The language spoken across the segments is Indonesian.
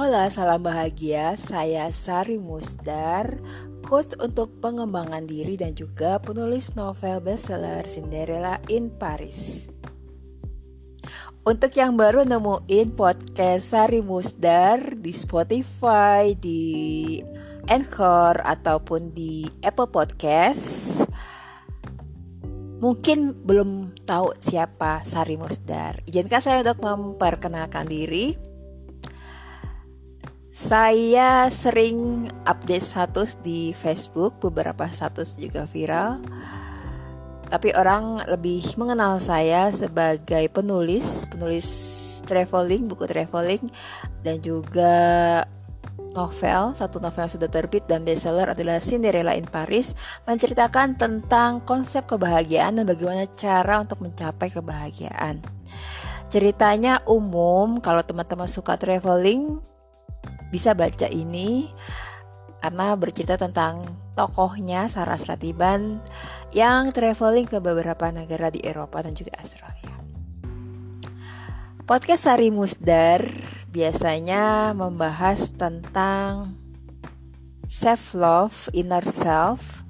Hola, salam bahagia. Saya Sari Musdar, coach untuk pengembangan diri dan juga penulis novel bestseller Cinderella in Paris. Untuk yang baru nemuin podcast Sari Musdar di Spotify, di Anchor ataupun di Apple Podcast, mungkin belum tahu siapa Sari Musdar. Izinkan saya untuk memperkenalkan diri. Saya sering update status di Facebook, beberapa status juga viral. Tapi orang lebih mengenal saya sebagai penulis, penulis traveling, buku traveling dan juga novel. Satu novel yang sudah terbit dan bestseller adalah Cinderella in Paris, menceritakan tentang konsep kebahagiaan dan bagaimana cara untuk mencapai kebahagiaan. Ceritanya umum, kalau teman-teman suka traveling, bisa baca ini karena bercerita tentang tokohnya Saras Ratiban yang traveling ke beberapa negara di Eropa dan juga Australia. Podcast Sari Musdar biasanya membahas tentang self love, inner self,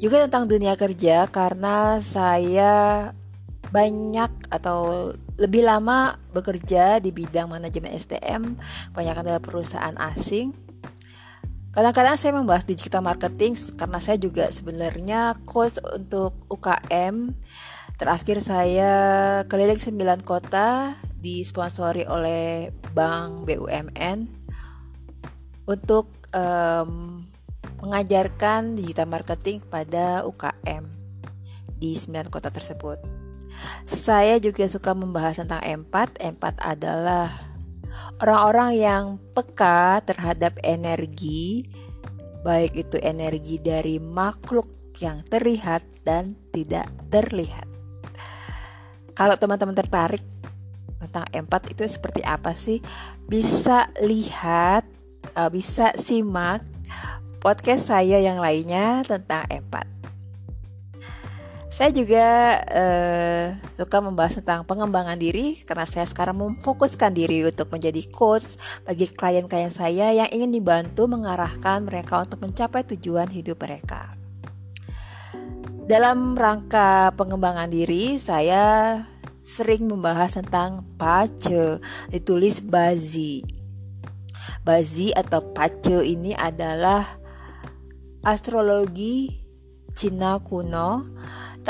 juga tentang dunia kerja karena saya banyak atau lebih lama bekerja di bidang manajemen SDM, banyak adalah perusahaan asing. Kadang-kadang saya membahas digital marketing karena saya juga sebenarnya coach untuk UKM. Terakhir saya keliling 9 kota disponsori oleh Bank BUMN untuk um, mengajarkan digital marketing kepada UKM di 9 kota tersebut. Saya juga suka membahas tentang empat. Empat adalah orang-orang yang peka terhadap energi, baik itu energi dari makhluk yang terlihat dan tidak terlihat. Kalau teman-teman tertarik tentang empat itu seperti apa sih? Bisa lihat, eh, bisa simak podcast saya yang lainnya tentang empat. Saya juga uh, suka membahas tentang pengembangan diri karena saya sekarang memfokuskan diri untuk menjadi coach bagi klien-klien saya yang ingin dibantu mengarahkan mereka untuk mencapai tujuan hidup mereka. Dalam rangka pengembangan diri, saya sering membahas tentang pace, ditulis bazi. Bazi atau pace ini adalah astrologi Cina kuno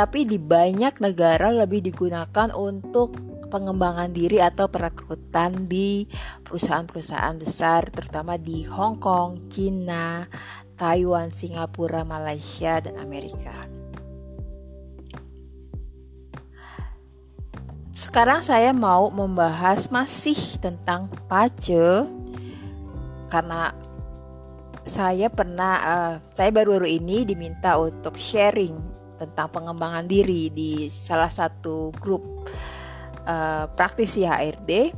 tapi di banyak negara lebih digunakan untuk pengembangan diri atau perekrutan di perusahaan-perusahaan besar terutama di Hong Kong, China, Taiwan, Singapura, Malaysia, dan Amerika. Sekarang saya mau membahas masih tentang pace karena saya pernah uh, saya baru-baru ini diminta untuk sharing tentang pengembangan diri di salah satu grup uh, praktisi HRD.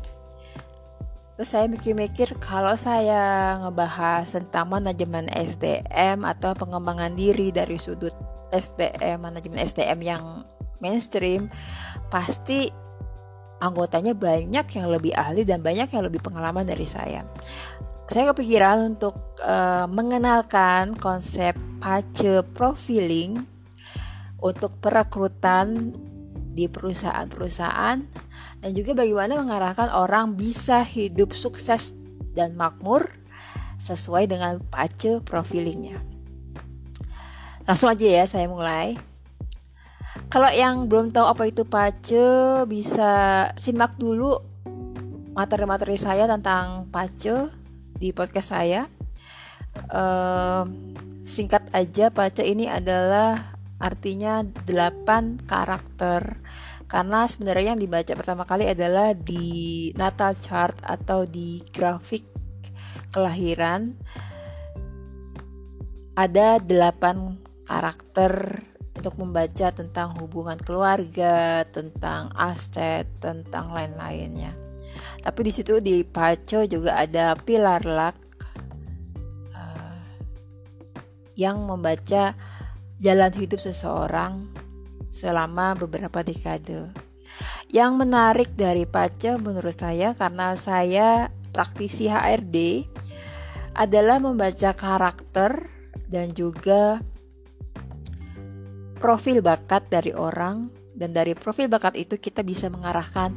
Terus saya mikir-mikir kalau saya ngebahas tentang manajemen SDM atau pengembangan diri dari sudut SDM, manajemen SDM yang mainstream, pasti anggotanya banyak yang lebih ahli dan banyak yang lebih pengalaman dari saya. Saya kepikiran untuk uh, mengenalkan konsep pace profiling untuk perekrutan di perusahaan-perusahaan dan juga bagaimana mengarahkan orang bisa hidup sukses dan makmur sesuai dengan pace profilingnya. Langsung aja ya saya mulai. Kalau yang belum tahu apa itu pace bisa simak dulu materi-materi saya tentang pace di podcast saya. Uh, singkat aja pace ini adalah artinya 8 karakter karena sebenarnya yang dibaca pertama kali adalah di natal chart atau di grafik kelahiran ada 8 karakter untuk membaca tentang hubungan keluarga, tentang aset, tentang lain-lainnya. Tapi di situ di Paco juga ada pilar luck uh, yang membaca jalan hidup seseorang selama beberapa dekade. Yang menarik dari Pace menurut saya karena saya praktisi HRD adalah membaca karakter dan juga profil bakat dari orang dan dari profil bakat itu kita bisa mengarahkan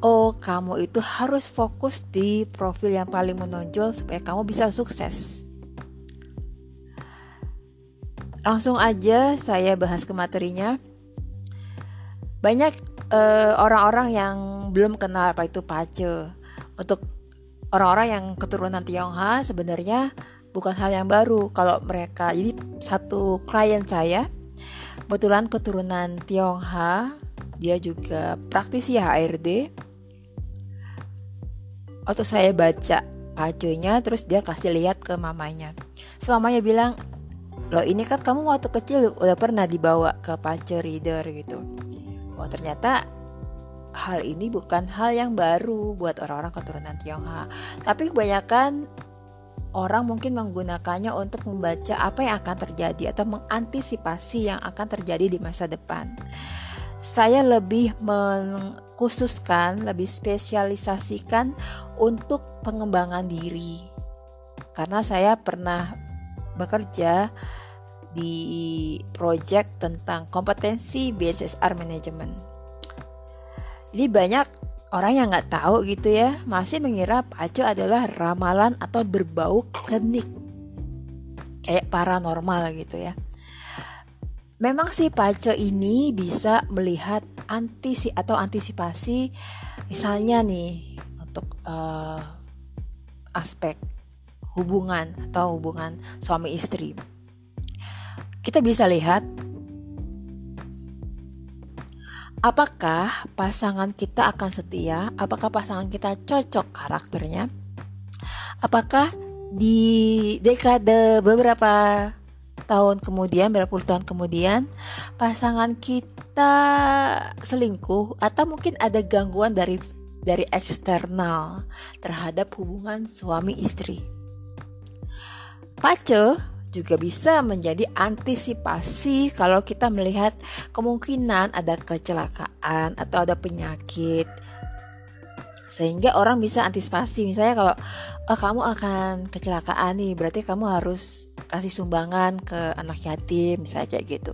oh kamu itu harus fokus di profil yang paling menonjol supaya kamu bisa sukses. Langsung aja saya bahas ke materinya. Banyak eh, orang-orang yang belum kenal apa itu pace. Untuk orang-orang yang keturunan Tionghoa sebenarnya bukan hal yang baru kalau mereka. Jadi satu klien saya kebetulan keturunan Tionghoa, dia juga praktisi HRD. Waktu saya baca pacunya terus dia kasih lihat ke mamanya. Semamanya bilang, loh ini kan kamu waktu kecil udah pernah dibawa ke pace reader gitu. Oh ternyata hal ini bukan hal yang baru buat orang-orang keturunan Tionghoa. Tapi kebanyakan orang mungkin menggunakannya untuk membaca apa yang akan terjadi atau mengantisipasi yang akan terjadi di masa depan. Saya lebih mengkhususkan, lebih spesialisasikan untuk pengembangan diri. Karena saya pernah bekerja di project tentang kompetensi BSSR management. Jadi banyak orang yang nggak tahu gitu ya masih mengira pacu adalah ramalan atau berbau klinik kayak paranormal gitu ya. Memang sih pace ini bisa melihat antisi atau antisipasi misalnya nih untuk uh, aspek hubungan atau hubungan suami istri kita bisa lihat apakah pasangan kita akan setia, apakah pasangan kita cocok karakternya, apakah di dekade beberapa tahun kemudian, beberapa puluh tahun kemudian, pasangan kita selingkuh atau mungkin ada gangguan dari dari eksternal terhadap hubungan suami istri. Pace juga bisa menjadi antisipasi kalau kita melihat kemungkinan ada kecelakaan atau ada penyakit. Sehingga orang bisa antisipasi misalnya kalau oh, kamu akan kecelakaan nih berarti kamu harus kasih sumbangan ke anak yatim misalnya kayak gitu.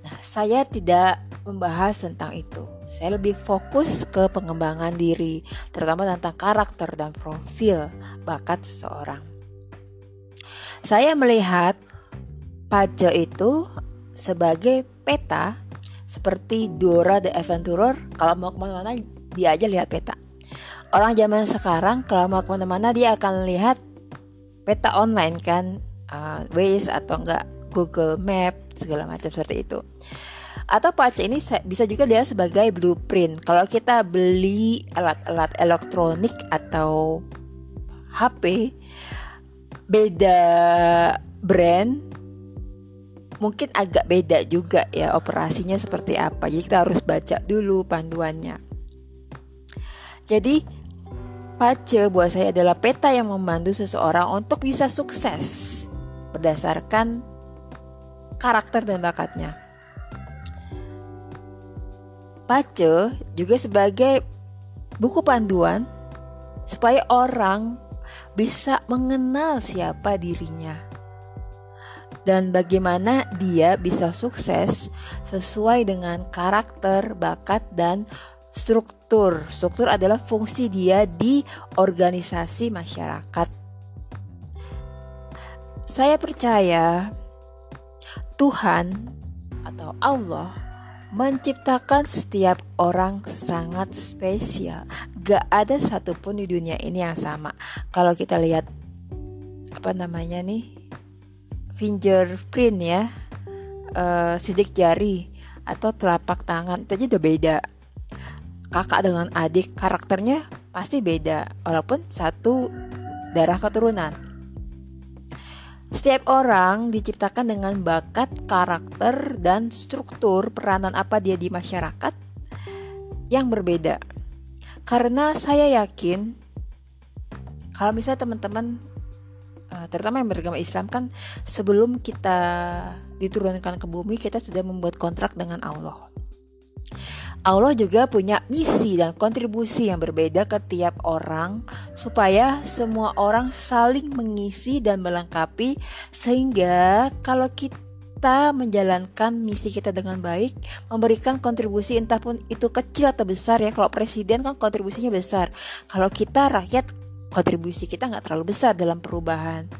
Nah saya tidak membahas tentang itu. Saya lebih fokus ke pengembangan diri terutama tentang karakter dan profil bakat seseorang saya melihat pajak itu sebagai peta seperti Dora the Adventurer kalau mau ke mana-mana dia aja lihat peta. Orang zaman sekarang kalau mau ke mana-mana dia akan lihat peta online kan, uh, Waze atau enggak Google Map segala macam seperti itu. Atau pajak ini bisa juga dia sebagai blueprint. Kalau kita beli alat-alat elektronik atau HP, beda brand mungkin agak beda juga ya operasinya seperti apa. Jadi kita harus baca dulu panduannya. Jadi pace buat saya adalah peta yang membantu seseorang untuk bisa sukses berdasarkan karakter dan bakatnya. Pace juga sebagai buku panduan supaya orang bisa mengenal siapa dirinya dan bagaimana dia bisa sukses sesuai dengan karakter, bakat, dan struktur. Struktur adalah fungsi dia di organisasi masyarakat. Saya percaya Tuhan atau Allah menciptakan setiap orang sangat spesial. Gak ada satupun di dunia ini yang sama. Kalau kita lihat apa namanya nih fingerprint ya, uh, sidik jari atau telapak tangan itu aja beda. Kakak dengan adik karakternya pasti beda, walaupun satu darah keturunan. Setiap orang diciptakan dengan bakat, karakter, dan struktur peranan apa dia di masyarakat yang berbeda. Karena saya yakin kalau misalnya teman-teman eh, terutama yang beragama Islam kan sebelum kita diturunkan ke bumi kita sudah membuat kontrak dengan Allah. Allah juga punya misi dan kontribusi yang berbeda ke tiap orang supaya semua orang saling mengisi dan melengkapi sehingga kalau kita menjalankan misi kita dengan baik, memberikan kontribusi entah pun itu kecil atau besar ya. Kalau presiden kan kontribusinya besar. Kalau kita rakyat kontribusi kita nggak terlalu besar dalam perubahan.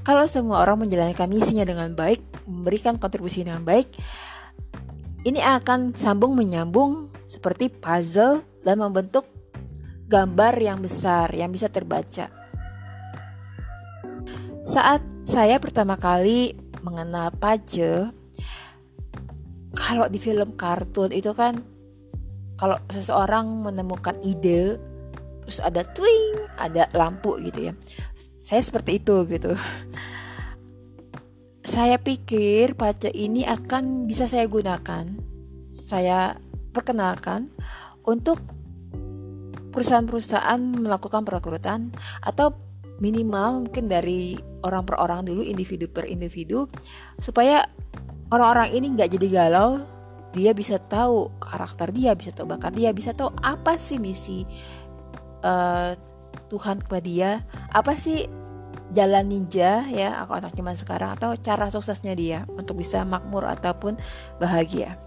Kalau semua orang menjalankan misinya dengan baik, memberikan kontribusi dengan baik, ini akan sambung menyambung seperti puzzle dan membentuk gambar yang besar yang bisa terbaca. Saat saya pertama kali mengenal Paje, kalau di film kartun itu kan kalau seseorang menemukan ide terus ada twing, ada lampu gitu ya. Saya seperti itu gitu saya pikir pajak ini akan bisa saya gunakan, saya perkenalkan untuk perusahaan-perusahaan melakukan perekrutan atau minimal mungkin dari orang per orang dulu, individu per individu, supaya orang-orang ini nggak jadi galau, dia bisa tahu karakter dia, bisa tahu bakat dia, bisa tahu apa sih misi uh, Tuhan kepada dia, apa sih jalan ninja ya aku anak zaman sekarang atau cara suksesnya dia untuk bisa makmur ataupun bahagia.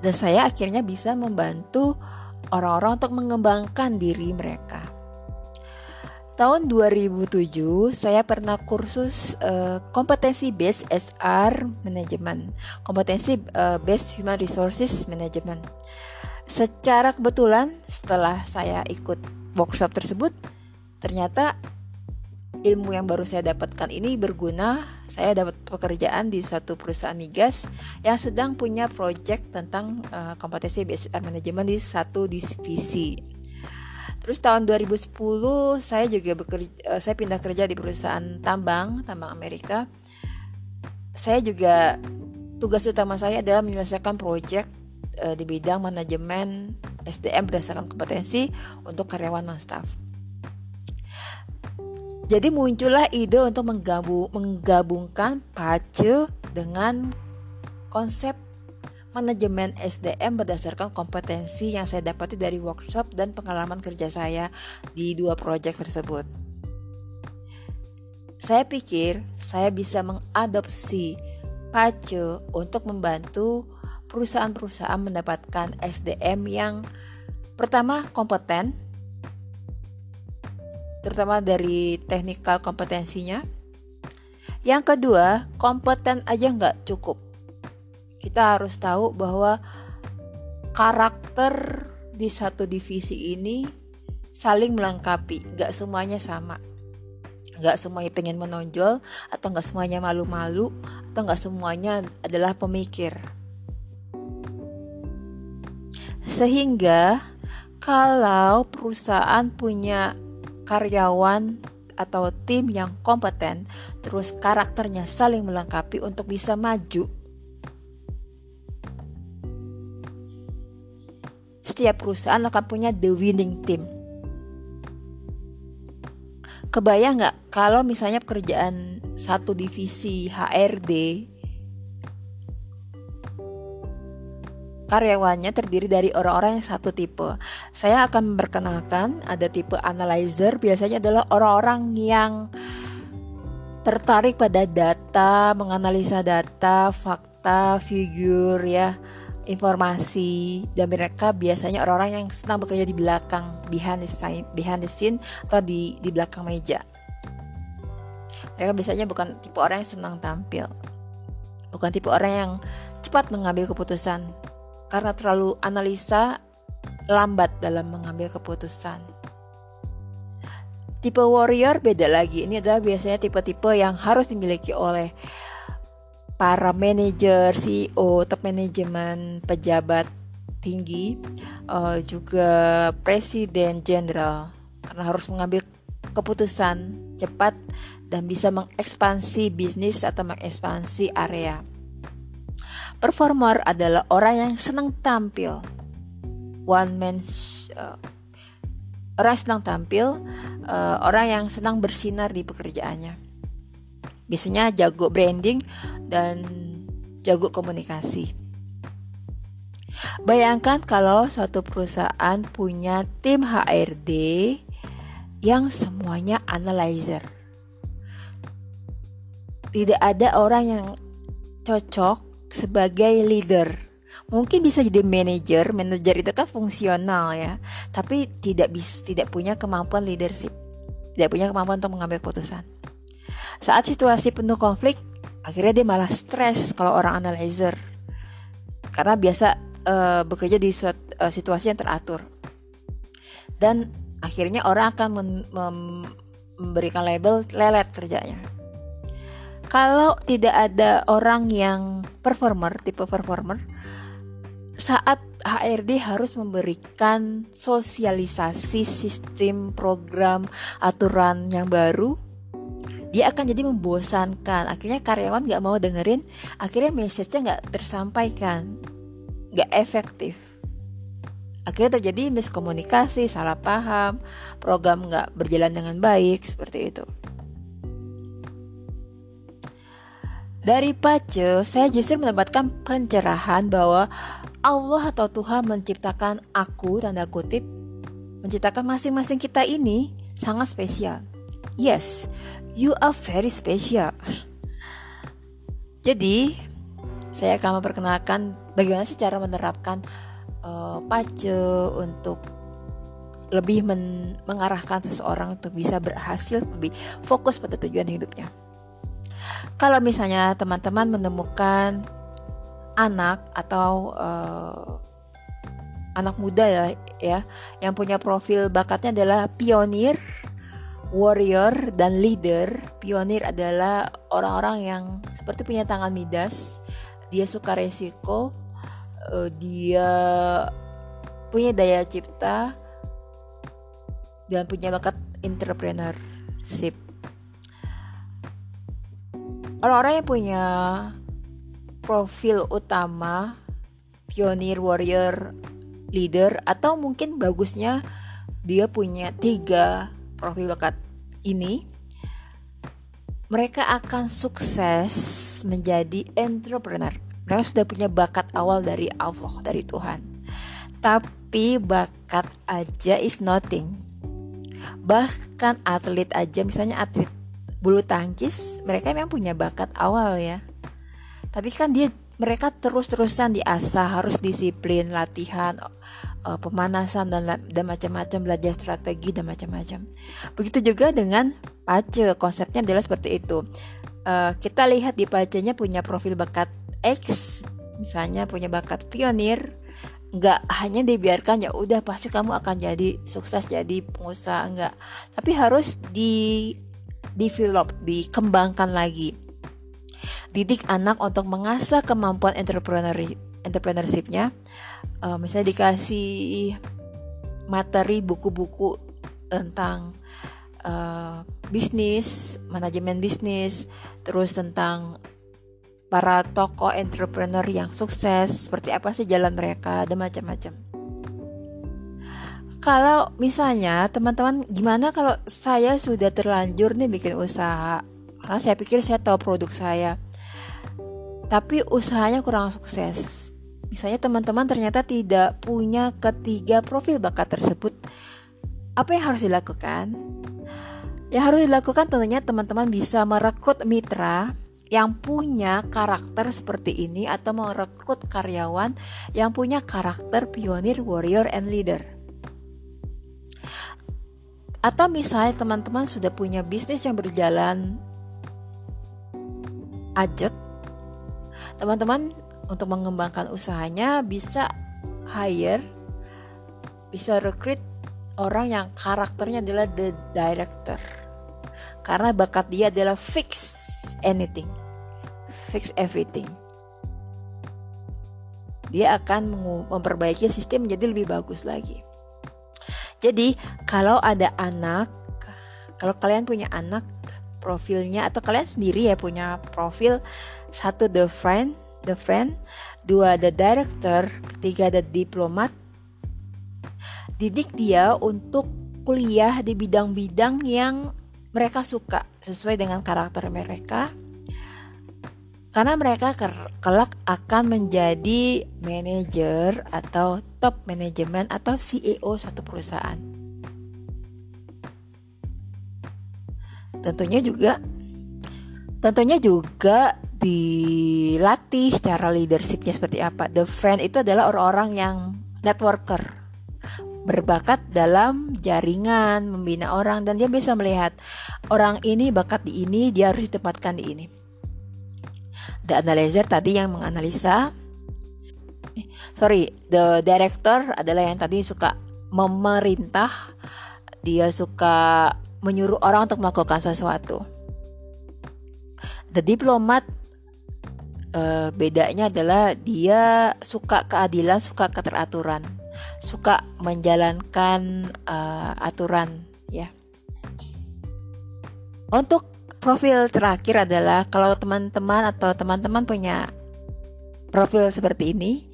Dan saya akhirnya bisa membantu orang-orang untuk mengembangkan diri mereka. Tahun 2007 saya pernah kursus uh, kompetensi based SR management, kompetensi uh, based human resources management. Secara kebetulan setelah saya ikut workshop tersebut ternyata ilmu yang baru saya dapatkan ini berguna. Saya dapat pekerjaan di satu perusahaan migas yang sedang punya project tentang uh, kompetensi BSR manajemen di satu divisi. Terus tahun 2010 saya juga bekerja, uh, saya pindah kerja di perusahaan tambang, tambang Amerika. Saya juga tugas utama saya adalah menyelesaikan project uh, di bidang manajemen SDM berdasarkan kompetensi untuk karyawan non-staff. Jadi muncullah ide untuk menggabung, menggabungkan PACE dengan konsep manajemen SDM berdasarkan kompetensi yang saya dapati dari workshop dan pengalaman kerja saya di dua proyek tersebut. Saya pikir saya bisa mengadopsi PACE untuk membantu perusahaan-perusahaan mendapatkan SDM yang pertama kompeten, terutama dari teknikal kompetensinya. Yang kedua, kompeten aja nggak cukup. Kita harus tahu bahwa karakter di satu divisi ini saling melengkapi, nggak semuanya sama. Nggak semuanya pengen menonjol, atau nggak semuanya malu-malu, atau nggak semuanya adalah pemikir sehingga kalau perusahaan punya karyawan atau tim yang kompeten, terus karakternya saling melengkapi untuk bisa maju. Setiap perusahaan akan punya the winning team. Kebayang nggak kalau misalnya pekerjaan satu divisi HRD karyawannya terdiri dari orang-orang yang satu tipe. Saya akan memperkenalkan ada tipe analyzer, biasanya adalah orang-orang yang tertarik pada data, menganalisa data, fakta, figur ya, informasi dan mereka biasanya orang-orang yang senang bekerja di belakang behind the scene, behind the scene atau di di belakang meja. Mereka biasanya bukan tipe orang yang senang tampil. Bukan tipe orang yang cepat mengambil keputusan karena terlalu analisa lambat dalam mengambil keputusan. Tipe warrior beda lagi. Ini adalah biasanya tipe-tipe yang harus dimiliki oleh para manajer, CEO, top manajemen, pejabat tinggi, uh, juga presiden jenderal karena harus mengambil keputusan cepat dan bisa mengekspansi bisnis atau mengekspansi area. Performer adalah orang yang senang tampil. One man uh, orang senang tampil, uh, orang yang senang bersinar di pekerjaannya. Biasanya jago branding dan jago komunikasi. Bayangkan kalau suatu perusahaan punya tim HRD yang semuanya analyzer. Tidak ada orang yang cocok sebagai leader. Mungkin bisa jadi manajer manajer itu kan fungsional ya. Tapi tidak bisa tidak punya kemampuan leadership. Tidak punya kemampuan untuk mengambil keputusan. Saat situasi penuh konflik akhirnya dia malah stres kalau orang analyzer karena biasa uh, bekerja di suatu uh, eh, situasi yang teratur. Dan akhirnya orang akan memberikan label lelet kerjanya kalau tidak ada orang yang performer tipe performer saat HRD harus memberikan sosialisasi sistem program aturan yang baru dia akan jadi membosankan. Akhirnya karyawan nggak mau dengerin akhirnya message-nya nggak tersampaikan nggak efektif. Akhirnya terjadi miskomunikasi salah paham program nggak berjalan dengan baik seperti itu Dari Pace, saya justru mendapatkan pencerahan bahwa Allah atau Tuhan menciptakan aku, tanda kutip, menciptakan masing-masing kita ini sangat spesial. Yes, you are very special. Jadi, saya akan memperkenalkan bagaimana sih cara menerapkan uh, pace untuk lebih men mengarahkan seseorang untuk bisa berhasil lebih fokus pada tujuan hidupnya. Kalau misalnya teman-teman menemukan anak atau uh, anak muda ya, ya yang punya profil bakatnya adalah pionir, warrior dan leader. Pionir adalah orang-orang yang seperti punya tangan midas, dia suka resiko, uh, dia punya daya cipta dan punya bakat entrepreneurship orang-orang yang punya profil utama pionir warrior leader atau mungkin bagusnya dia punya tiga profil bakat ini mereka akan sukses menjadi entrepreneur. Mereka sudah punya bakat awal dari Allah dari Tuhan. Tapi bakat aja is nothing. Bahkan atlet aja misalnya atlet bulu tangkis mereka memang punya bakat awal ya. Tapi kan dia mereka terus-terusan diasah harus disiplin latihan uh, pemanasan dan dan macam-macam belajar strategi dan macam-macam. Begitu juga dengan pace konsepnya adalah seperti itu. Uh, kita lihat di pacenya punya profil bakat X misalnya punya bakat pionir. Nggak hanya dibiarkan ya udah pasti kamu akan jadi sukses jadi pengusaha enggak tapi harus di develop, dikembangkan lagi. Didik anak untuk mengasah kemampuan entrepreneur entrepreneurshipnya. Uh, misalnya dikasih materi buku-buku tentang uh, bisnis, manajemen bisnis, terus tentang para tokoh entrepreneur yang sukses, seperti apa sih jalan mereka, dan macam-macam kalau misalnya teman-teman gimana kalau saya sudah terlanjur nih bikin usaha? Karena saya pikir saya tahu produk saya. Tapi usahanya kurang sukses. Misalnya teman-teman ternyata tidak punya ketiga profil bakat tersebut apa yang harus dilakukan? Yang harus dilakukan tentunya teman-teman bisa merekrut mitra yang punya karakter seperti ini atau merekrut karyawan yang punya karakter pionir, warrior, and leader. Atau misalnya teman-teman sudah punya bisnis yang berjalan ajak, teman-teman untuk mengembangkan usahanya bisa hire, bisa recruit orang yang karakternya adalah the director. Karena bakat dia adalah fix anything, fix everything. Dia akan memperbaiki sistem menjadi lebih bagus lagi. Jadi kalau ada anak, kalau kalian punya anak profilnya atau kalian sendiri ya punya profil satu the friend, the friend, dua the director, ketiga the diplomat. Didik dia untuk kuliah di bidang-bidang yang mereka suka sesuai dengan karakter mereka. Karena mereka kelak akan menjadi manajer atau top manajemen atau CEO suatu perusahaan. Tentunya juga tentunya juga dilatih cara leadershipnya seperti apa. The friend itu adalah orang-orang yang networker berbakat dalam jaringan, membina orang dan dia bisa melihat orang ini bakat di ini, dia harus ditempatkan di ini. The analyzer tadi yang menganalisa sorry, the director adalah yang tadi suka memerintah, dia suka menyuruh orang untuk melakukan sesuatu. The diplomat uh, bedanya adalah dia suka keadilan, suka keteraturan suka menjalankan uh, aturan ya. Untuk profil terakhir adalah kalau teman-teman atau teman-teman punya profil seperti ini.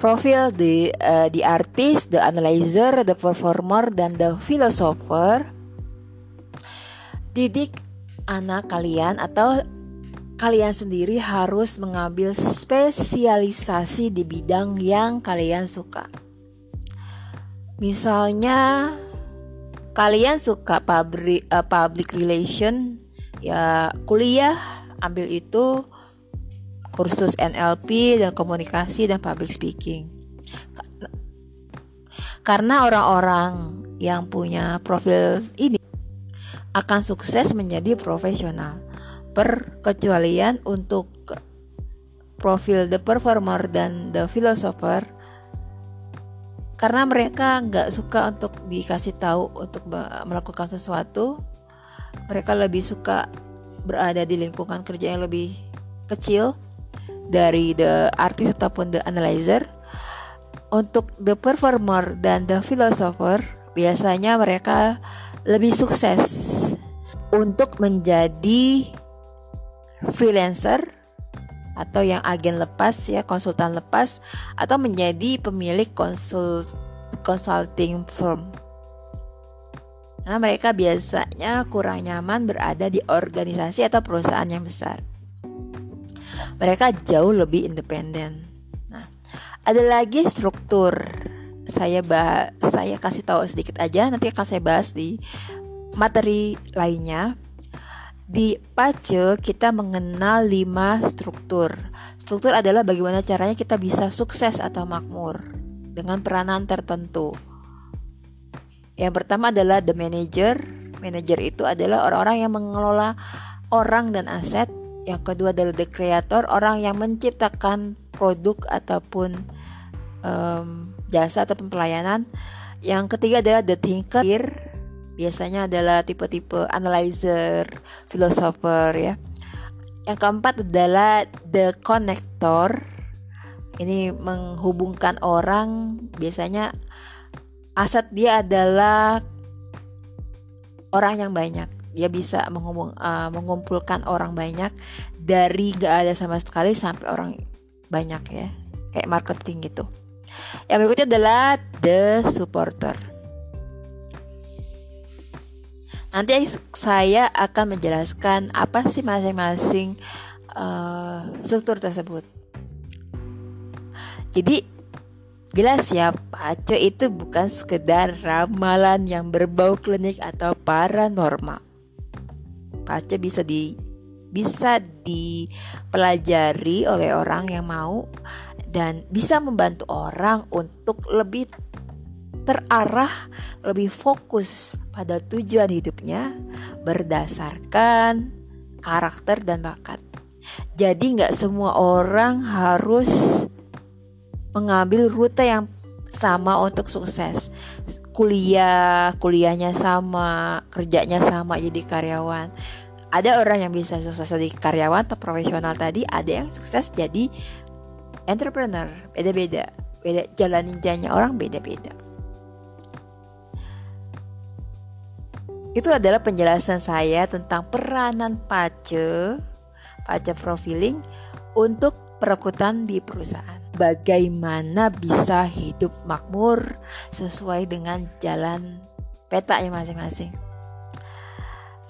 Profil the uh, the artist, the analyzer, the performer dan the philosopher. Didik anak kalian atau kalian sendiri harus mengambil spesialisasi di bidang yang kalian suka. Misalnya kalian suka public uh, public relation ya kuliah ambil itu kursus NLP dan komunikasi dan public speaking. Karena orang-orang yang punya profil ini akan sukses menjadi profesional perkecualian untuk profil the performer dan the philosopher karena mereka nggak suka untuk dikasih tahu untuk melakukan sesuatu mereka lebih suka berada di lingkungan kerja yang lebih kecil dari the artist ataupun the analyzer. Untuk the performer dan the philosopher biasanya mereka lebih sukses untuk menjadi freelancer atau yang agen lepas ya konsultan lepas atau menjadi pemilik konsul consulting firm. Nah, mereka biasanya kurang nyaman berada di organisasi atau perusahaan yang besar. Mereka jauh lebih independen. Nah, ada lagi struktur. Saya bahas, saya kasih tahu sedikit aja, nanti akan saya bahas di materi lainnya. Di PACE kita mengenal lima struktur. Struktur adalah bagaimana caranya kita bisa sukses atau makmur dengan peranan tertentu. Yang pertama adalah the manager. Manager itu adalah orang-orang yang mengelola orang dan aset. Yang kedua adalah the creator, orang yang menciptakan produk ataupun um, jasa ataupun pelayanan. Yang ketiga adalah the thinker, biasanya adalah tipe-tipe analyzer, philosopher ya. Yang keempat adalah the connector. Ini menghubungkan orang, biasanya aset dia adalah orang yang banyak. Dia bisa menghubung, uh, mengumpulkan orang banyak dari gak ada sama sekali sampai orang banyak ya. Kayak marketing gitu. Yang berikutnya adalah the supporter Nanti saya akan menjelaskan apa sih masing-masing uh, struktur tersebut. Jadi jelas ya, paco itu bukan sekedar ramalan yang berbau klinik atau paranormal. Paco bisa di bisa dipelajari oleh orang yang mau dan bisa membantu orang untuk lebih terarah, lebih fokus pada tujuan hidupnya berdasarkan karakter dan bakat. Jadi nggak semua orang harus mengambil rute yang sama untuk sukses. Kuliah, kuliahnya sama, kerjanya sama jadi karyawan. Ada orang yang bisa sukses jadi karyawan atau profesional tadi, ada yang sukses jadi entrepreneur. Beda-beda. Beda jalan ninjanya orang beda-beda. Itu adalah penjelasan saya tentang peranan pace, pace profiling untuk perekrutan di perusahaan. Bagaimana bisa hidup makmur sesuai dengan jalan peta yang masing-masing.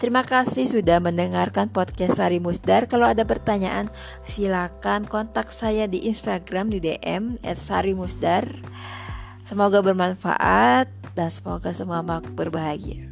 Terima kasih sudah mendengarkan podcast Sari Musdar. Kalau ada pertanyaan, silakan kontak saya di Instagram di DM @sarimusdar. Semoga bermanfaat dan semoga semua makhluk berbahagia.